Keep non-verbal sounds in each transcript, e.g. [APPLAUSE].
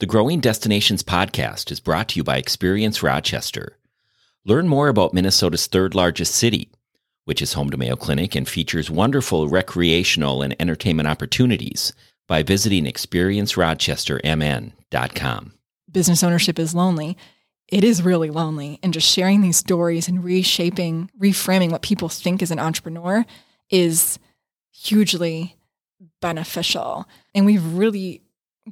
The Growing Destinations podcast is brought to you by Experience Rochester. Learn more about Minnesota's third largest city, which is home to Mayo Clinic and features wonderful recreational and entertainment opportunities by visiting experiencerochestermn.com. Business ownership is lonely. It is really lonely. And just sharing these stories and reshaping, reframing what people think as an entrepreneur is hugely beneficial. And we've really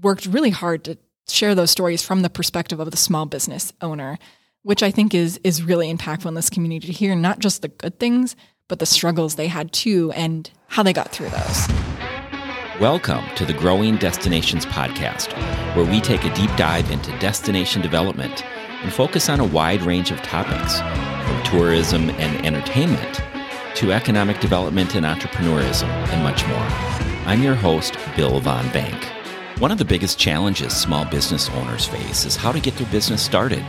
worked really hard to share those stories from the perspective of the small business owner, which I think is is really impactful in this community to hear not just the good things, but the struggles they had too and how they got through those. Welcome to the Growing Destinations podcast, where we take a deep dive into destination development and focus on a wide range of topics, from tourism and entertainment to economic development and entrepreneurism, and much more. I'm your host, Bill Von Bank. One of the biggest challenges small business owners face is how to get their business started.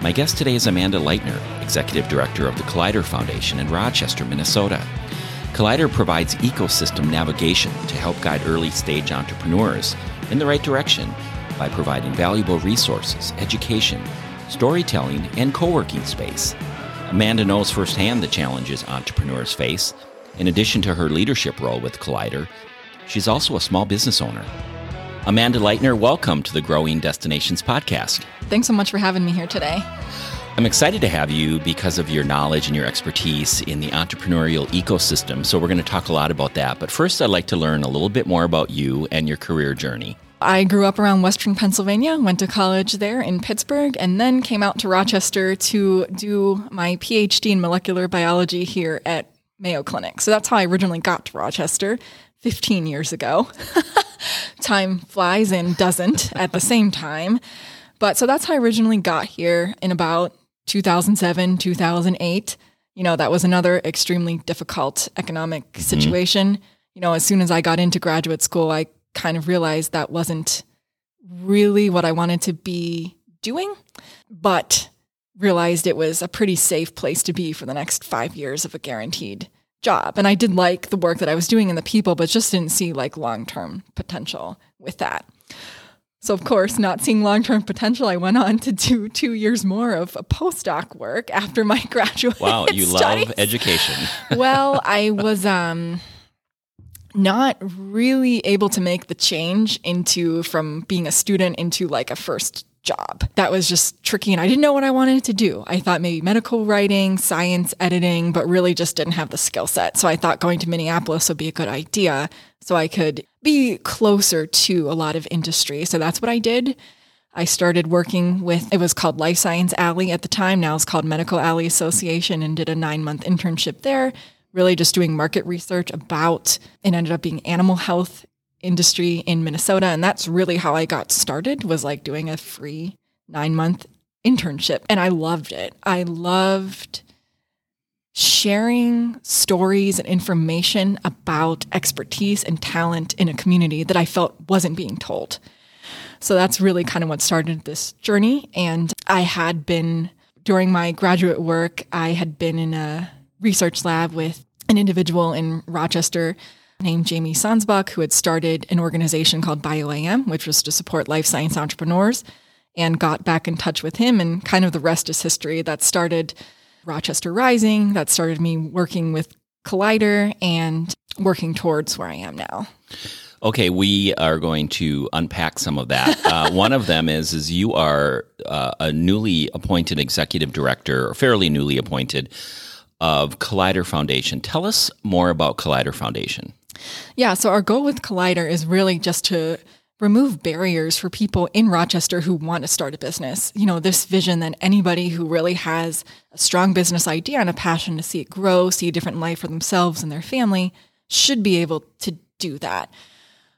My guest today is Amanda Leightner, Executive Director of the Collider Foundation in Rochester, Minnesota. Collider provides ecosystem navigation to help guide early stage entrepreneurs in the right direction by providing valuable resources, education, storytelling, and co working space. Amanda knows firsthand the challenges entrepreneurs face. In addition to her leadership role with Collider, she's also a small business owner Amanda Leightner, welcome to the Growing Destinations podcast. Thanks so much for having me here today. I'm excited to have you because of your knowledge and your expertise in the entrepreneurial ecosystem. So, we're going to talk a lot about that. But first, I'd like to learn a little bit more about you and your career journey. I grew up around Western Pennsylvania, went to college there in Pittsburgh, and then came out to Rochester to do my PhD in molecular biology here at Mayo Clinic. So that's how I originally got to Rochester 15 years ago. [LAUGHS] time flies and doesn't at the same time. But so that's how I originally got here in about 2007, 2008. You know, that was another extremely difficult economic mm-hmm. situation. Mm-hmm. You know, as soon as I got into graduate school, I kind of realized that wasn't really what I wanted to be doing, but realized it was a pretty safe place to be for the next five years of a guaranteed job. And I did like the work that I was doing and the people, but just didn't see like long term potential with that. So, of course, not seeing long term potential, I went on to do two years more of postdoc work after my [LAUGHS] graduate. Wow, you studies. love education. [LAUGHS] well, I was um, not really able to make the change into from being a student into like a first job. That was just tricky and I didn't know what I wanted to do. I thought maybe medical writing, science editing, but really just didn't have the skill set. So I thought going to Minneapolis would be a good idea so I could be closer to a lot of industry. So that's what I did. I started working with, it was called Life Science Alley at the time. Now it's called Medical Alley Association and did a nine month internship there, really just doing market research about, it ended up being animal health industry in Minnesota. And that's really how I got started was like doing a free nine month internship. And I loved it. I loved sharing stories and information about expertise and talent in a community that I felt wasn't being told. So that's really kind of what started this journey. And I had been, during my graduate work, I had been in a research lab with an individual in Rochester named Jamie Sundsbak, who had started an organization called BioAM, which was to support life science entrepreneurs, and got back in touch with him. And kind of the rest is history. That started Rochester Rising, that started me working with Collider and working towards where I am now. Okay, we are going to unpack some of that. [LAUGHS] Uh, one of them is is you are uh, a newly appointed executive director, or fairly newly appointed, of Collider Foundation. Tell us more about Collider Foundation. Yeah, so our goal with Collider is really just to remove barriers for people in Rochester who want to start a business. You know, this vision that anybody who really has a strong business idea and a passion to see it grow, see a different life for themselves and their family should be able to do that.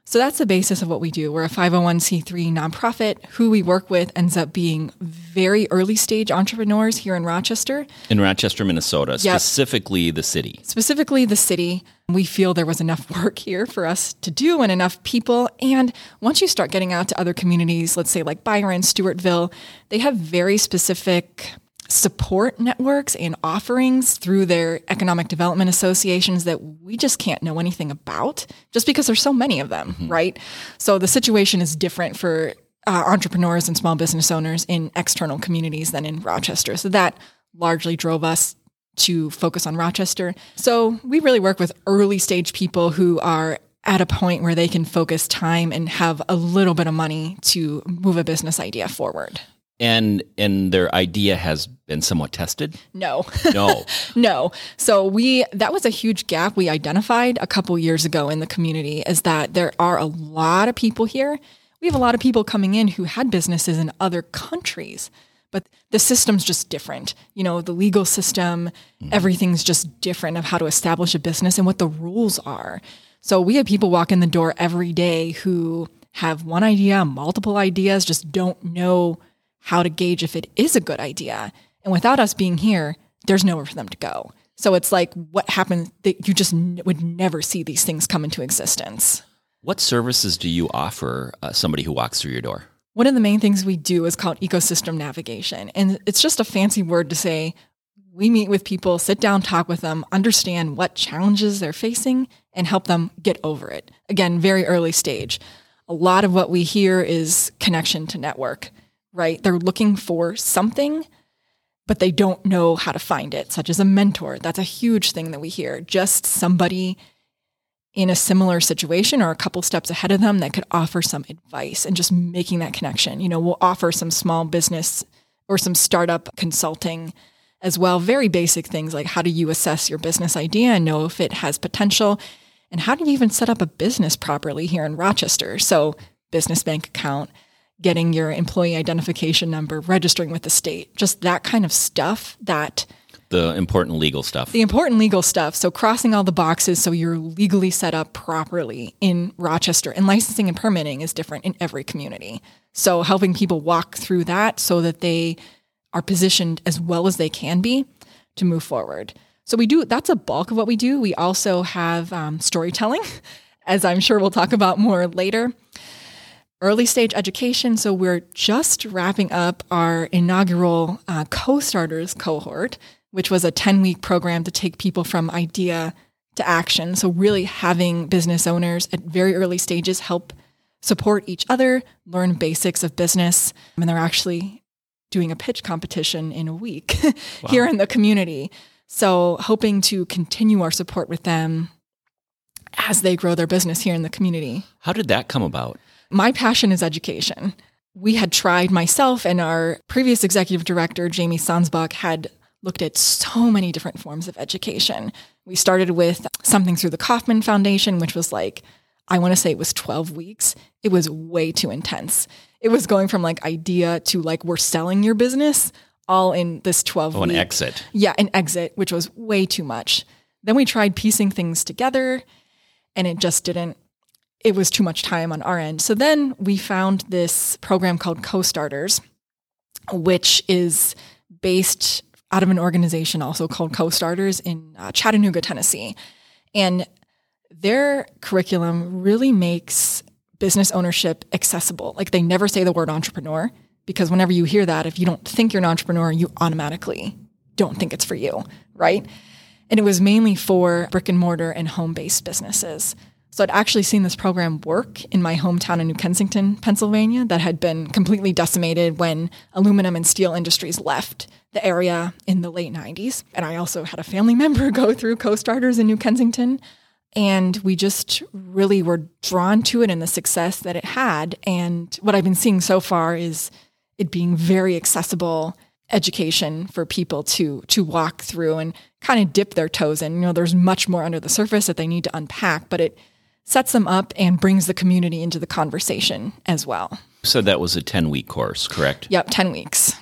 So that's the basis of what we do. We're a 501c3 nonprofit. Who we work with ends up being very early stage entrepreneurs here in Rochester. In Rochester, Minnesota, yep. specifically the city. Specifically the city. We feel there was enough [LAUGHS] work here for us to do and enough people. And once you start getting out to other communities, let's say like Byron, Stewartville, they have very specific support networks and offerings through their economic development associations that we just can't know anything about just because there's so many of them, mm-hmm. right? So the situation is different for uh, entrepreneurs and small business owners in external communities than in Rochester. So that largely drove us to focus on Rochester. So we really work with early stage people who are at a point where they can focus time and have a little bit of money to move a business idea forward. And and their idea has been somewhat tested? No. No. [LAUGHS] no. So we that was a huge gap we identified a couple years ago in the community is that there are a lot of people here. We have a lot of people coming in who had businesses in other countries but the system's just different. You know, the legal system, mm-hmm. everything's just different of how to establish a business and what the rules are. So we have people walk in the door every day who have one idea, multiple ideas, just don't know how to gauge if it is a good idea. And without us being here, there's nowhere for them to go. So it's like what happens that you just would never see these things come into existence. What services do you offer uh, somebody who walks through your door? One of the main things we do is called ecosystem navigation. And it's just a fancy word to say we meet with people, sit down, talk with them, understand what challenges they're facing, and help them get over it. Again, very early stage. A lot of what we hear is connection to network, right? They're looking for something, but they don't know how to find it, such as a mentor. That's a huge thing that we hear. Just somebody in a similar situation or a couple steps ahead of them that could offer some advice and just making that connection. You know, we'll offer some small business or some startup consulting as well. Very basic things like how do you assess your business idea and know if it has potential? And how do you even set up a business properly here in Rochester? So, business bank account, getting your employee identification number, registering with the state, just that kind of stuff that the important legal stuff. The important legal stuff. So crossing all the boxes so you're legally set up properly in Rochester. And licensing and permitting is different in every community. So helping people walk through that so that they are positioned as well as they can be to move forward. So we do that's a bulk of what we do. We also have um, storytelling, [LAUGHS] as I'm sure we'll talk about more later. Early stage education. So we're just wrapping up our inaugural uh, co-starters cohort which was a 10 week program to take people from idea to action. So, really having business owners at very early stages help support each other, learn basics of business. And they're actually doing a pitch competition in a week [LAUGHS] wow. here in the community. So, hoping to continue our support with them as they grow their business here in the community. How did that come about? My passion is education. We had tried, myself and our previous executive director, Jamie Sundsbak, had looked at so many different forms of education. We started with something through the Kauffman Foundation, which was like, I want to say it was 12 weeks. It was way too intense. It was going from like idea to like, we're selling your business all in this 12 oh, an exit. Yeah, an exit, which was way too much. Then we tried piecing things together and it just didn't, it was too much time on our end. So then we found this program called Co Starters, which is based out of an organization also called Co-Starters in uh, Chattanooga, Tennessee. And their curriculum really makes business ownership accessible. Like they never say the word entrepreneur because whenever you hear that, if you don't think you're an entrepreneur, you automatically don't think it's for you, right? And it was mainly for brick and mortar and home based businesses. So I'd actually seen this program work in my hometown in New Kensington, Pennsylvania, that had been completely decimated when aluminum and steel industries left the area in the late 90s. And I also had a family [LAUGHS] member go through co starters in New Kensington. And we just really were drawn to it and the success that it had. And what I've been seeing so far is it being very accessible education for people to to walk through and kind of dip their toes in. You know, there's much more under the surface that they need to unpack, but it sets them up and brings the community into the conversation as well. So that was a 10 week course, correct? Yep, 10 weeks.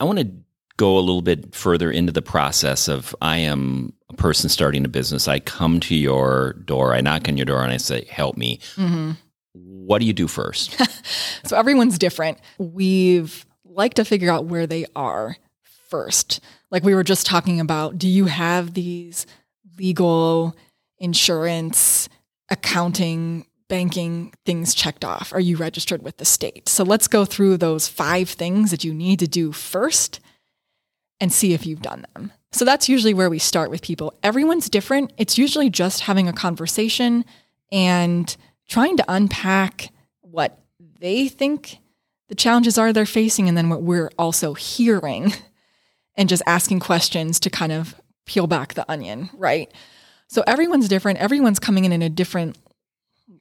I want to go a little bit further into the process of I am a person starting a business. I come to your door, I knock on your door, and I say, Help me. Mm-hmm. What do you do first? [LAUGHS] so everyone's different. We've like to figure out where they are first. Like we were just talking about, do you have these legal insurance accounting, banking things checked off? Are you registered with the state? So let's go through those five things that you need to do first and see if you've done them. So that's usually where we start with people. Everyone's different. It's usually just having a conversation and trying to unpack what they think the challenges are they're facing and then what we're also hearing [LAUGHS] and just asking questions to kind of peel back the onion, right? So everyone's different. Everyone's coming in in a different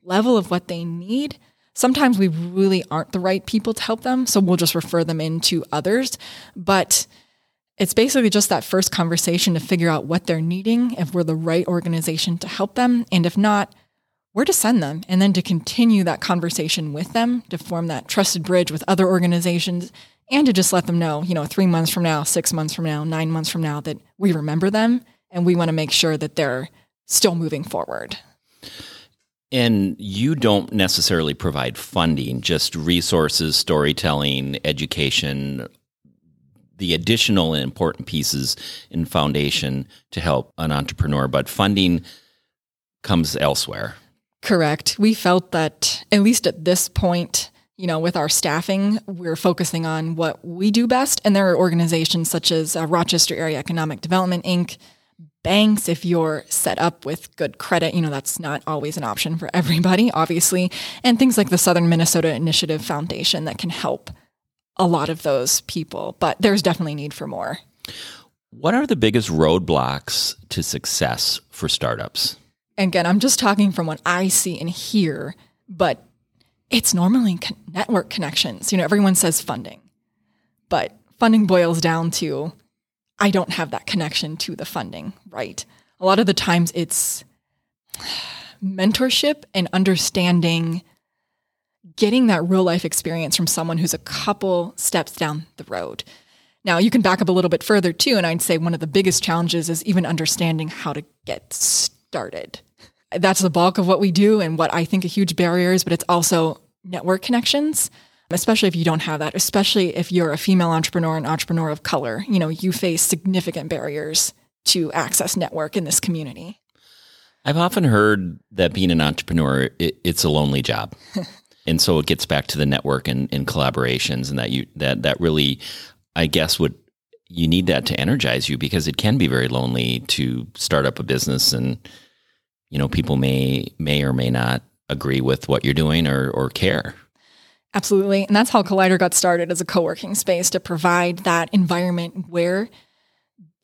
level of what they need. Sometimes we really aren't the right people to help them, so we'll just refer them into others. But it's basically just that first conversation to figure out what they're needing, if we're the right organization to help them, and if not, where to send them, and then to continue that conversation with them to form that trusted bridge with other organizations and to just let them know, you know, three months from now, six months from now, nine months from now, that we remember them and we want to make sure that they're still moving forward. And you don't necessarily provide funding, just resources, storytelling, education, the additional and important pieces in foundation to help an entrepreneur, but funding comes elsewhere. Correct. We felt that, at least at this point, you know, with our staffing, we're focusing on what we do best. And there are organizations such as uh, Rochester Area Economic Development Inc., banks, if you're set up with good credit, you know, that's not always an option for everybody, obviously, and things like the Southern Minnesota Initiative Foundation that can help a lot of those people. But there's definitely need for more. What are the biggest roadblocks to success for startups? again, I'm just talking from what I see and hear, but it's normally network connections. You know, everyone says funding, but funding boils down to I don't have that connection to the funding, right? A lot of the times it's mentorship and understanding getting that real life experience from someone who's a couple steps down the road. Now, you can back up a little bit further too, and I'd say one of the biggest challenges is even understanding how to get started. That's the bulk of what we do and what I think a huge barrier is, but it's also network connections, especially if you don't have that, especially if you're a female entrepreneur and entrepreneur of color. You know, you face significant barriers to access network in this community. I've often heard that being an entrepreneur, it, it's a lonely job. [LAUGHS] and so it gets back to the network and, and collaborations and that you that that really I guess would you need that to energize you because it can be very lonely to start up a business and you know people may may or may not agree with what you're doing or or care. Absolutely. And that's how Collider got started as a co-working space to provide that environment where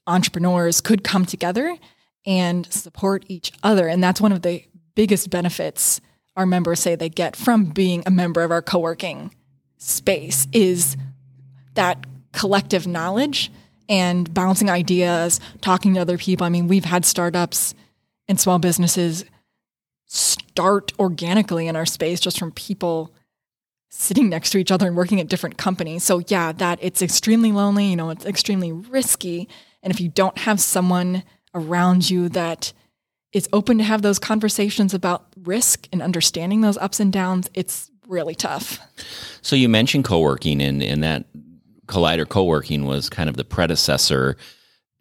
entrepreneurs could come together and support each other. And that's one of the biggest benefits our members say they get from being a member of our co-working space is that collective knowledge and bouncing ideas, talking to other people. I mean, we've had startups and small businesses start organically in our space just from people sitting next to each other and working at different companies. So yeah, that it's extremely lonely, you know, it's extremely risky. And if you don't have someone around you that is open to have those conversations about risk and understanding those ups and downs, it's really tough. So you mentioned co-working and, and that Collider Co-working was kind of the predecessor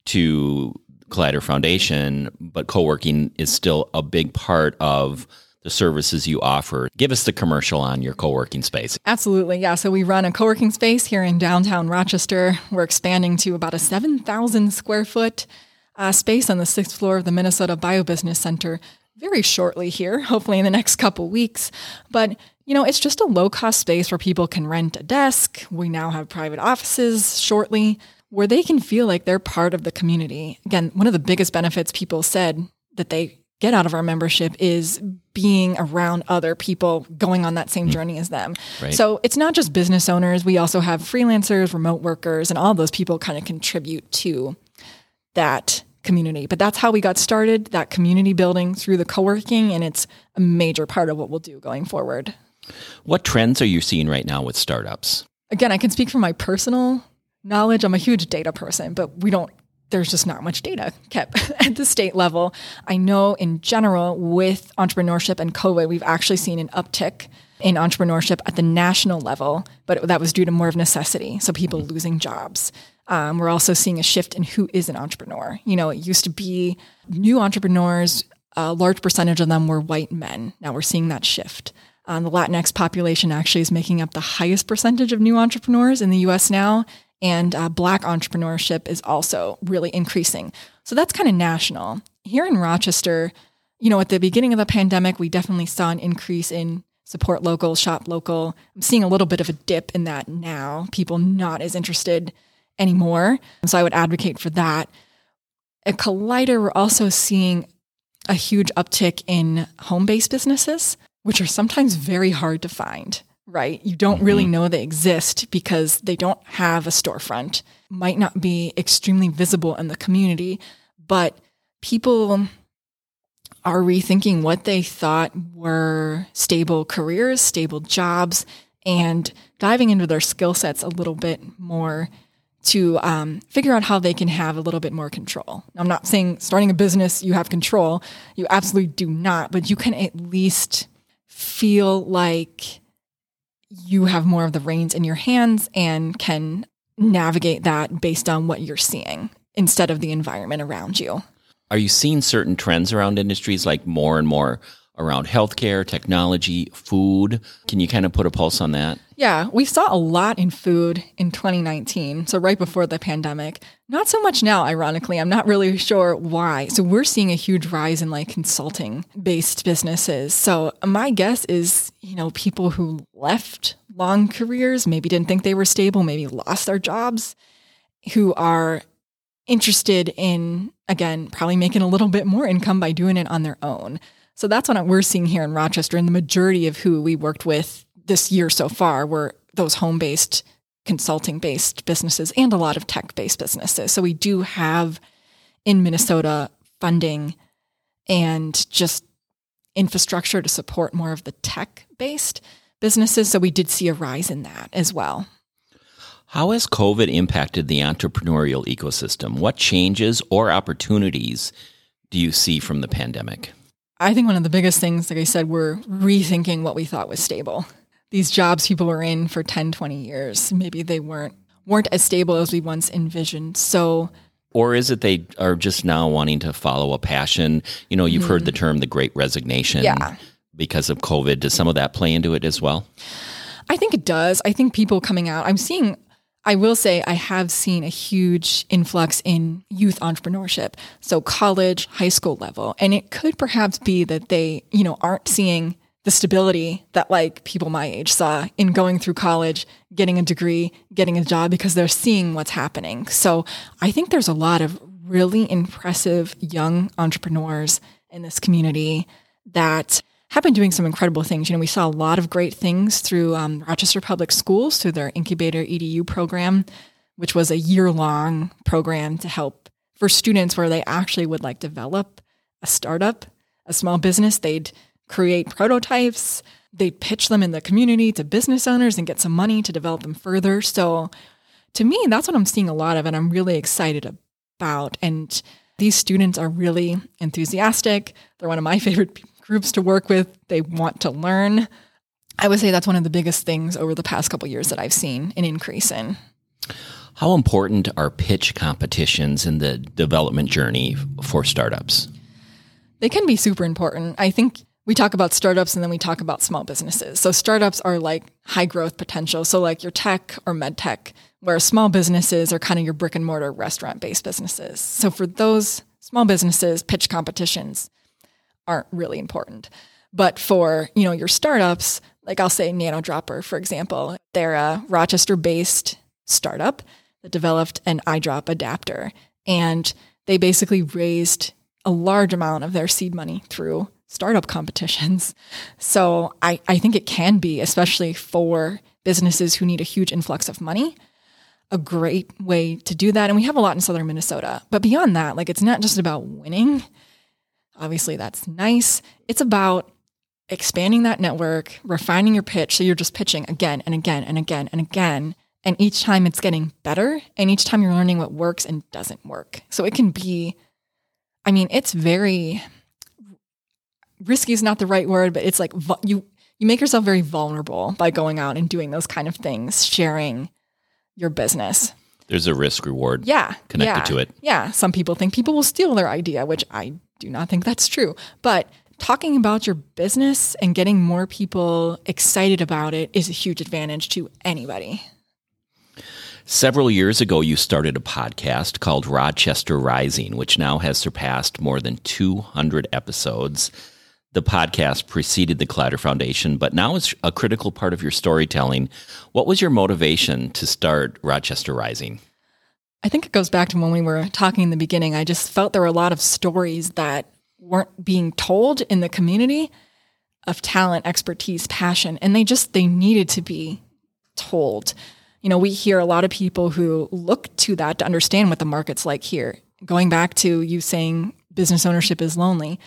to Collider Foundation, but co-working is still a big part of the services you offer. Give us the commercial on your co-working space. Absolutely. Yeah, so we run a co-working space here in downtown Rochester. We're expanding to about a 7,000 square foot uh, space on the 6th floor of the Minnesota Biobusiness Center very shortly here, hopefully in the next couple weeks. But you know, it's just a low cost space where people can rent a desk. We now have private offices shortly where they can feel like they're part of the community. Again, one of the biggest benefits people said that they get out of our membership is being around other people going on that same mm. journey as them. Right. So it's not just business owners. We also have freelancers, remote workers, and all those people kind of contribute to that community. But that's how we got started, that community building through the co working, and it's a major part of what we'll do going forward. What trends are you seeing right now with startups? Again, I can speak from my personal knowledge. I'm a huge data person, but we don't, there's just not much data kept [LAUGHS] at the state level. I know in general with entrepreneurship and COVID, we've actually seen an uptick in entrepreneurship at the national level, but that was due to more of necessity. So people losing jobs. Um, we're also seeing a shift in who is an entrepreneur. You know, it used to be new entrepreneurs, a large percentage of them were white men. Now we're seeing that shift. Um, the Latinx population actually is making up the highest percentage of new entrepreneurs in the US now. And uh, Black entrepreneurship is also really increasing. So that's kind of national. Here in Rochester, you know, at the beginning of the pandemic, we definitely saw an increase in support local, shop local. I'm seeing a little bit of a dip in that now. People not as interested anymore. So I would advocate for that. At Collider, we're also seeing a huge uptick in home based businesses, which are sometimes very hard to find, right? You don't really Mm-hmm. know they exist because they don't have a storefront, might not be extremely visible in the community, but people are rethinking what they thought were stable careers, stable jobs, and diving into their skill sets a little bit more to um, figure out how they can have a little bit more control. I'm not saying starting a business, you have control. You absolutely do not, but you can at least feel like you have more of the reins in your hands and can navigate that based on what you're seeing instead of the environment around you. Are you seeing certain trends around industries like more and more around healthcare, technology, food? Can you kind of put a pulse on that? Yeah, we saw a lot in food in 2019, so right before the pandemic. Not so much now, ironically. I'm not really sure why. So we're seeing a huge rise in like consulting based businesses. So my guess is, you know, people who left long careers, maybe didn't think they were stable, maybe lost their jobs, who are interested in again probably making a little bit more income by doing it on their own. So that's what we're seeing here in Rochester and the majority of who we worked with this year so far were those home-based consulting-based businesses and a lot of tech-based businesses. So we do have in Minnesota funding and just infrastructure to support more of the tech-based businesses. So we did see a rise in that as well. How has COVID impacted the entrepreneurial ecosystem? What changes or opportunities do you see from the pandemic? I think one of the biggest things, like I said, we're rethinking what we thought was stable. These jobs people were in for 10, 20 years, maybe they weren't weren't as stable as we once envisioned. So Or is it they are just now wanting to follow a passion? You know, you've heard the mm-hmm. term the great resignation Yeah. Because of COVID. Does some of that play into it as well? I think it does. I think people coming out, I'm seeing, I will say, I have seen a huge influx in youth entrepreneurship. So college, high school level. And it could perhaps be that they, you know, aren't seeing the stability that like people my age saw in going through college, getting a degree, getting a job because they're seeing what's happening. So I think there's a lot of really impressive young entrepreneurs in this community that have been doing some incredible things. You know, we saw a lot of great things through um, Rochester Public Schools through their Incubator EDU program, which was a year long program to help for students where they actually would like develop a startup, a small business. They'd create prototypes, they'd pitch them in the community to business owners and get some money to develop them further. So to me, that's what I'm seeing a lot of, and I'm really excited about. And these students are really enthusiastic. They're one of my [LAUGHS] favorite groups to work with. They want to learn. I would say that's one of the biggest things over the past couple years that I've seen an increase in. How important are pitch competitions in the development journey for startups? They can be super important. I think we talk about startups and then we talk about small businesses. So startups are like high growth potential. So like your tech or med tech, where small businesses are kind of your brick and mortar restaurant based businesses. So for those small businesses, pitch competitions aren't really important. But for, you know, your startups, like I'll say Nanodropper, for example, they're a Rochester based startup that developed an eyedrop adapter. And they basically raised a large amount of their seed money through startup competitions. [LAUGHS] So I, I think it can be, especially for businesses who need a huge influx of money, a great way to do that. And we have a lot in southern Minnesota. But beyond that, like it's not just about winning. Obviously, that's nice. It's about expanding that network, refining your pitch. So you're just pitching again and again and again and again. And each time it's getting better. And each time you're learning what works and doesn't work. So it can be, I mean, it's very risky is not the right word, but it's like you you make yourself very vulnerable by going out and doing those kind of things, sharing your business. There's a risk reward. Yeah. Connected yeah, to it. Yeah. Some people think people will steal their idea, which I do not think that's true. But talking about your business and getting more people excited about it is a huge advantage to anybody. Several years ago, you started a podcast called Rochester Rising, which now has surpassed more than 200 episodes. The podcast preceded the Collider Foundation, but now it's a critical part of your storytelling. What was your motivation to start Rochester Rising? I think it goes back to when we were talking in the beginning. I just felt there were a lot of stories that weren't being told in the community of talent, expertise, passion, and they just they needed to be told. You know, we hear a lot of people who look to that to understand what the market's like here. Going back to you saying business ownership is lonely,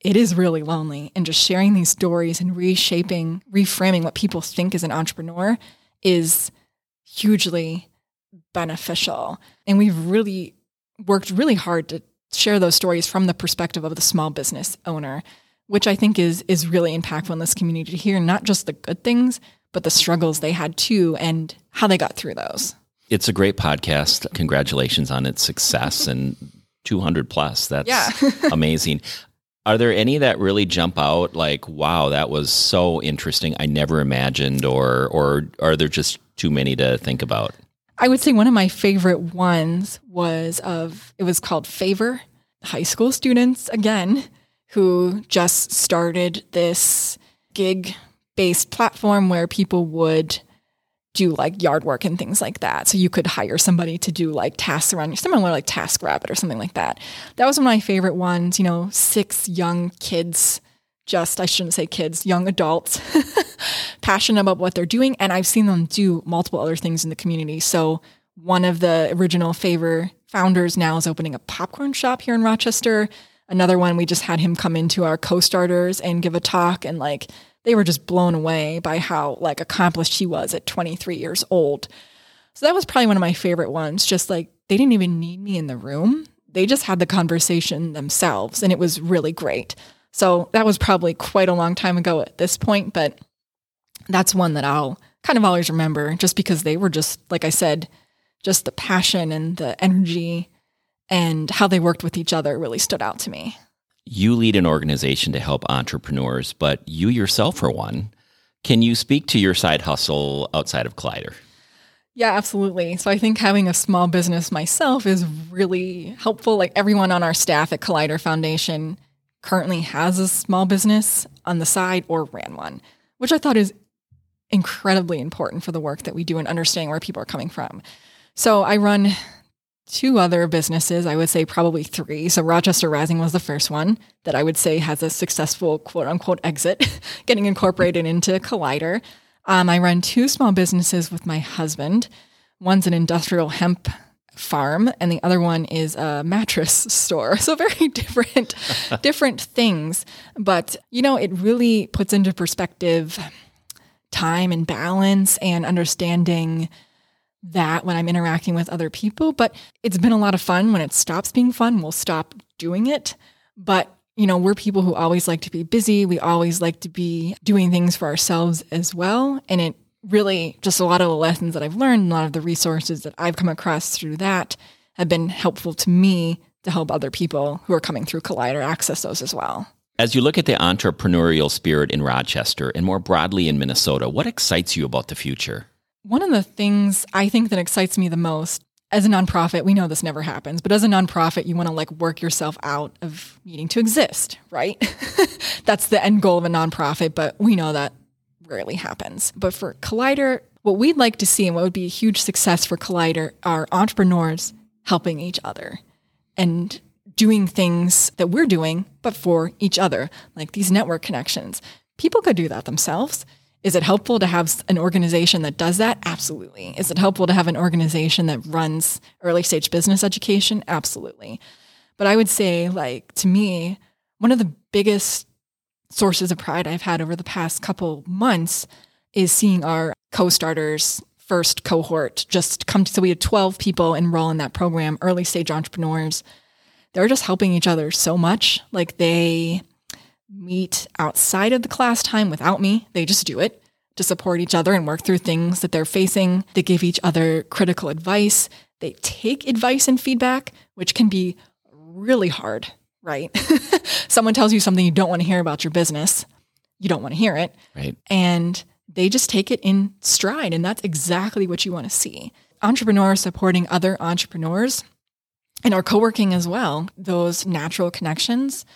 it is really lonely. And just sharing these stories and reshaping, reframing what people think is an entrepreneur is hugely beneficial. And we've really worked really hard to share those stories from the perspective of the small business owner, which I think is is really impactful in this community to hear not just the good things, but the struggles they had too and how they got through those. It's a great podcast. Congratulations on its success and 200 plus. That's Yeah. [LAUGHS] amazing. Are there any that really jump out like wow, that was so interesting. I never imagined or or are there just too many to think about? I would say one of my favorite ones was of it was called Favor, high school students again who just started this gig based platform where people would do like yard work and things like that. So you could hire somebody to do like tasks around you, similar like TaskRabbit or something like that. That was one of my favorite ones. You know, six young kids, just I shouldn't say kids, young adults, [LAUGHS] passionate about what they're doing, and I've seen them do multiple other things in the community. So one of the original Favor founders now is opening a popcorn shop here in Rochester. Another one, we just had him come into our co-starters and give a talk and like they were just blown away by how like accomplished he was at 23 years old. So that was probably one of my favorite ones. Just like they didn't even need me in the room. They just had the conversation themselves and it was really great. So that was probably quite a long time ago at this point, but that's one that I'll kind of always remember just because they were just, like I said, just the passion and the energy and how they worked with each other really stood out to me. You lead an organization to help entrepreneurs, but you yourself are one. Can you speak to your side hustle outside of Collider? Yeah, absolutely. So I think having a small business myself is really helpful. Like everyone on our staff at Collider Foundation currently has a small business on the side or ran one, which I thought is incredibly important for the work that we do and understanding where people are coming from. So I run two other businesses, I would say probably three. So Rochester Rising was the first one that I would say has a successful quote unquote exit, [LAUGHS] getting incorporated into Collider. Um, I run two small businesses with my husband. One's an industrial hemp farm, and the other one is a mattress [LAUGHS] store. So very [LAUGHS] different, different things. But you know, it really puts into perspective time and balance and understanding that when I'm interacting with other people. But it's been a lot of fun. When it stops being fun, we'll stop doing it. But you know, we're people who always like to be busy. We always like to be doing things for ourselves as well. And it really just a lot of the lessons that I've learned, a lot of the resources that I've come across through that have been helpful to me to help other people who are coming through Collider access those as well. As you look at the entrepreneurial spirit in Rochester and more broadly in Minnesota, what excites you about the future? One of the things I think that excites me the most as a nonprofit, we know this never happens, but as a nonprofit, you want to like work yourself out of needing to exist, right? [LAUGHS] That's the end goal of a nonprofit, but we know that rarely happens. But for Collider, what we'd like to see and what would be a huge success for Collider are entrepreneurs helping each other and doing things that we're doing, but for each other, like these network connections. People could do that themselves. Is it helpful to have an organization that does that? Absolutely. Is it helpful to have an organization that runs early stage business education? Absolutely. But I would say, like, to me, one of the biggest sources of pride I've had over the past couple months is seeing our co starters first cohort just come to, so we had 12 people enroll in that program, early stage entrepreneurs. They're just helping each other so much. Like, they, meet outside of the class time without me. They just do it to support each other and work through things that they're facing. They give each other critical advice. They take advice and feedback, which can be really hard, right? [LAUGHS] Someone tells you something you don't want to hear about your business. You don't want to hear it. Right. And they just take it in stride. And that's exactly what you want to see. Entrepreneurs supporting other entrepreneurs and our co working as well, those natural connections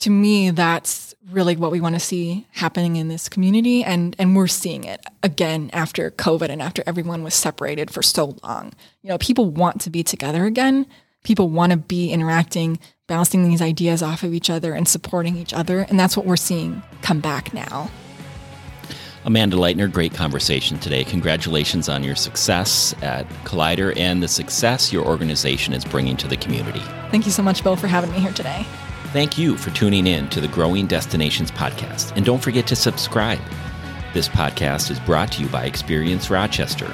to me, that's really what we want to see happening in this community. And, and we're seeing it again after COVID and after everyone was separated for so long. You know, people want to be together again. People want to be interacting, bouncing these ideas off of each other and supporting each other. And that's what we're seeing come back now. Amanda Leightner, great conversation today. Congratulations on your success at Collider and the success your organization is bringing to the community. Thank you so much, Bill, for having me here today. Thank you for tuning in to the Growing Destinations podcast. And don't forget to subscribe. This podcast is brought to you by Experience Rochester.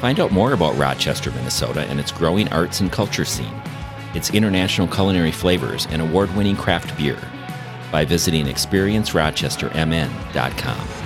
Find out more about Rochester, Minnesota and its growing arts and culture scene, its international culinary flavors, and award winning craft beer by visiting experiencerochestermn.com.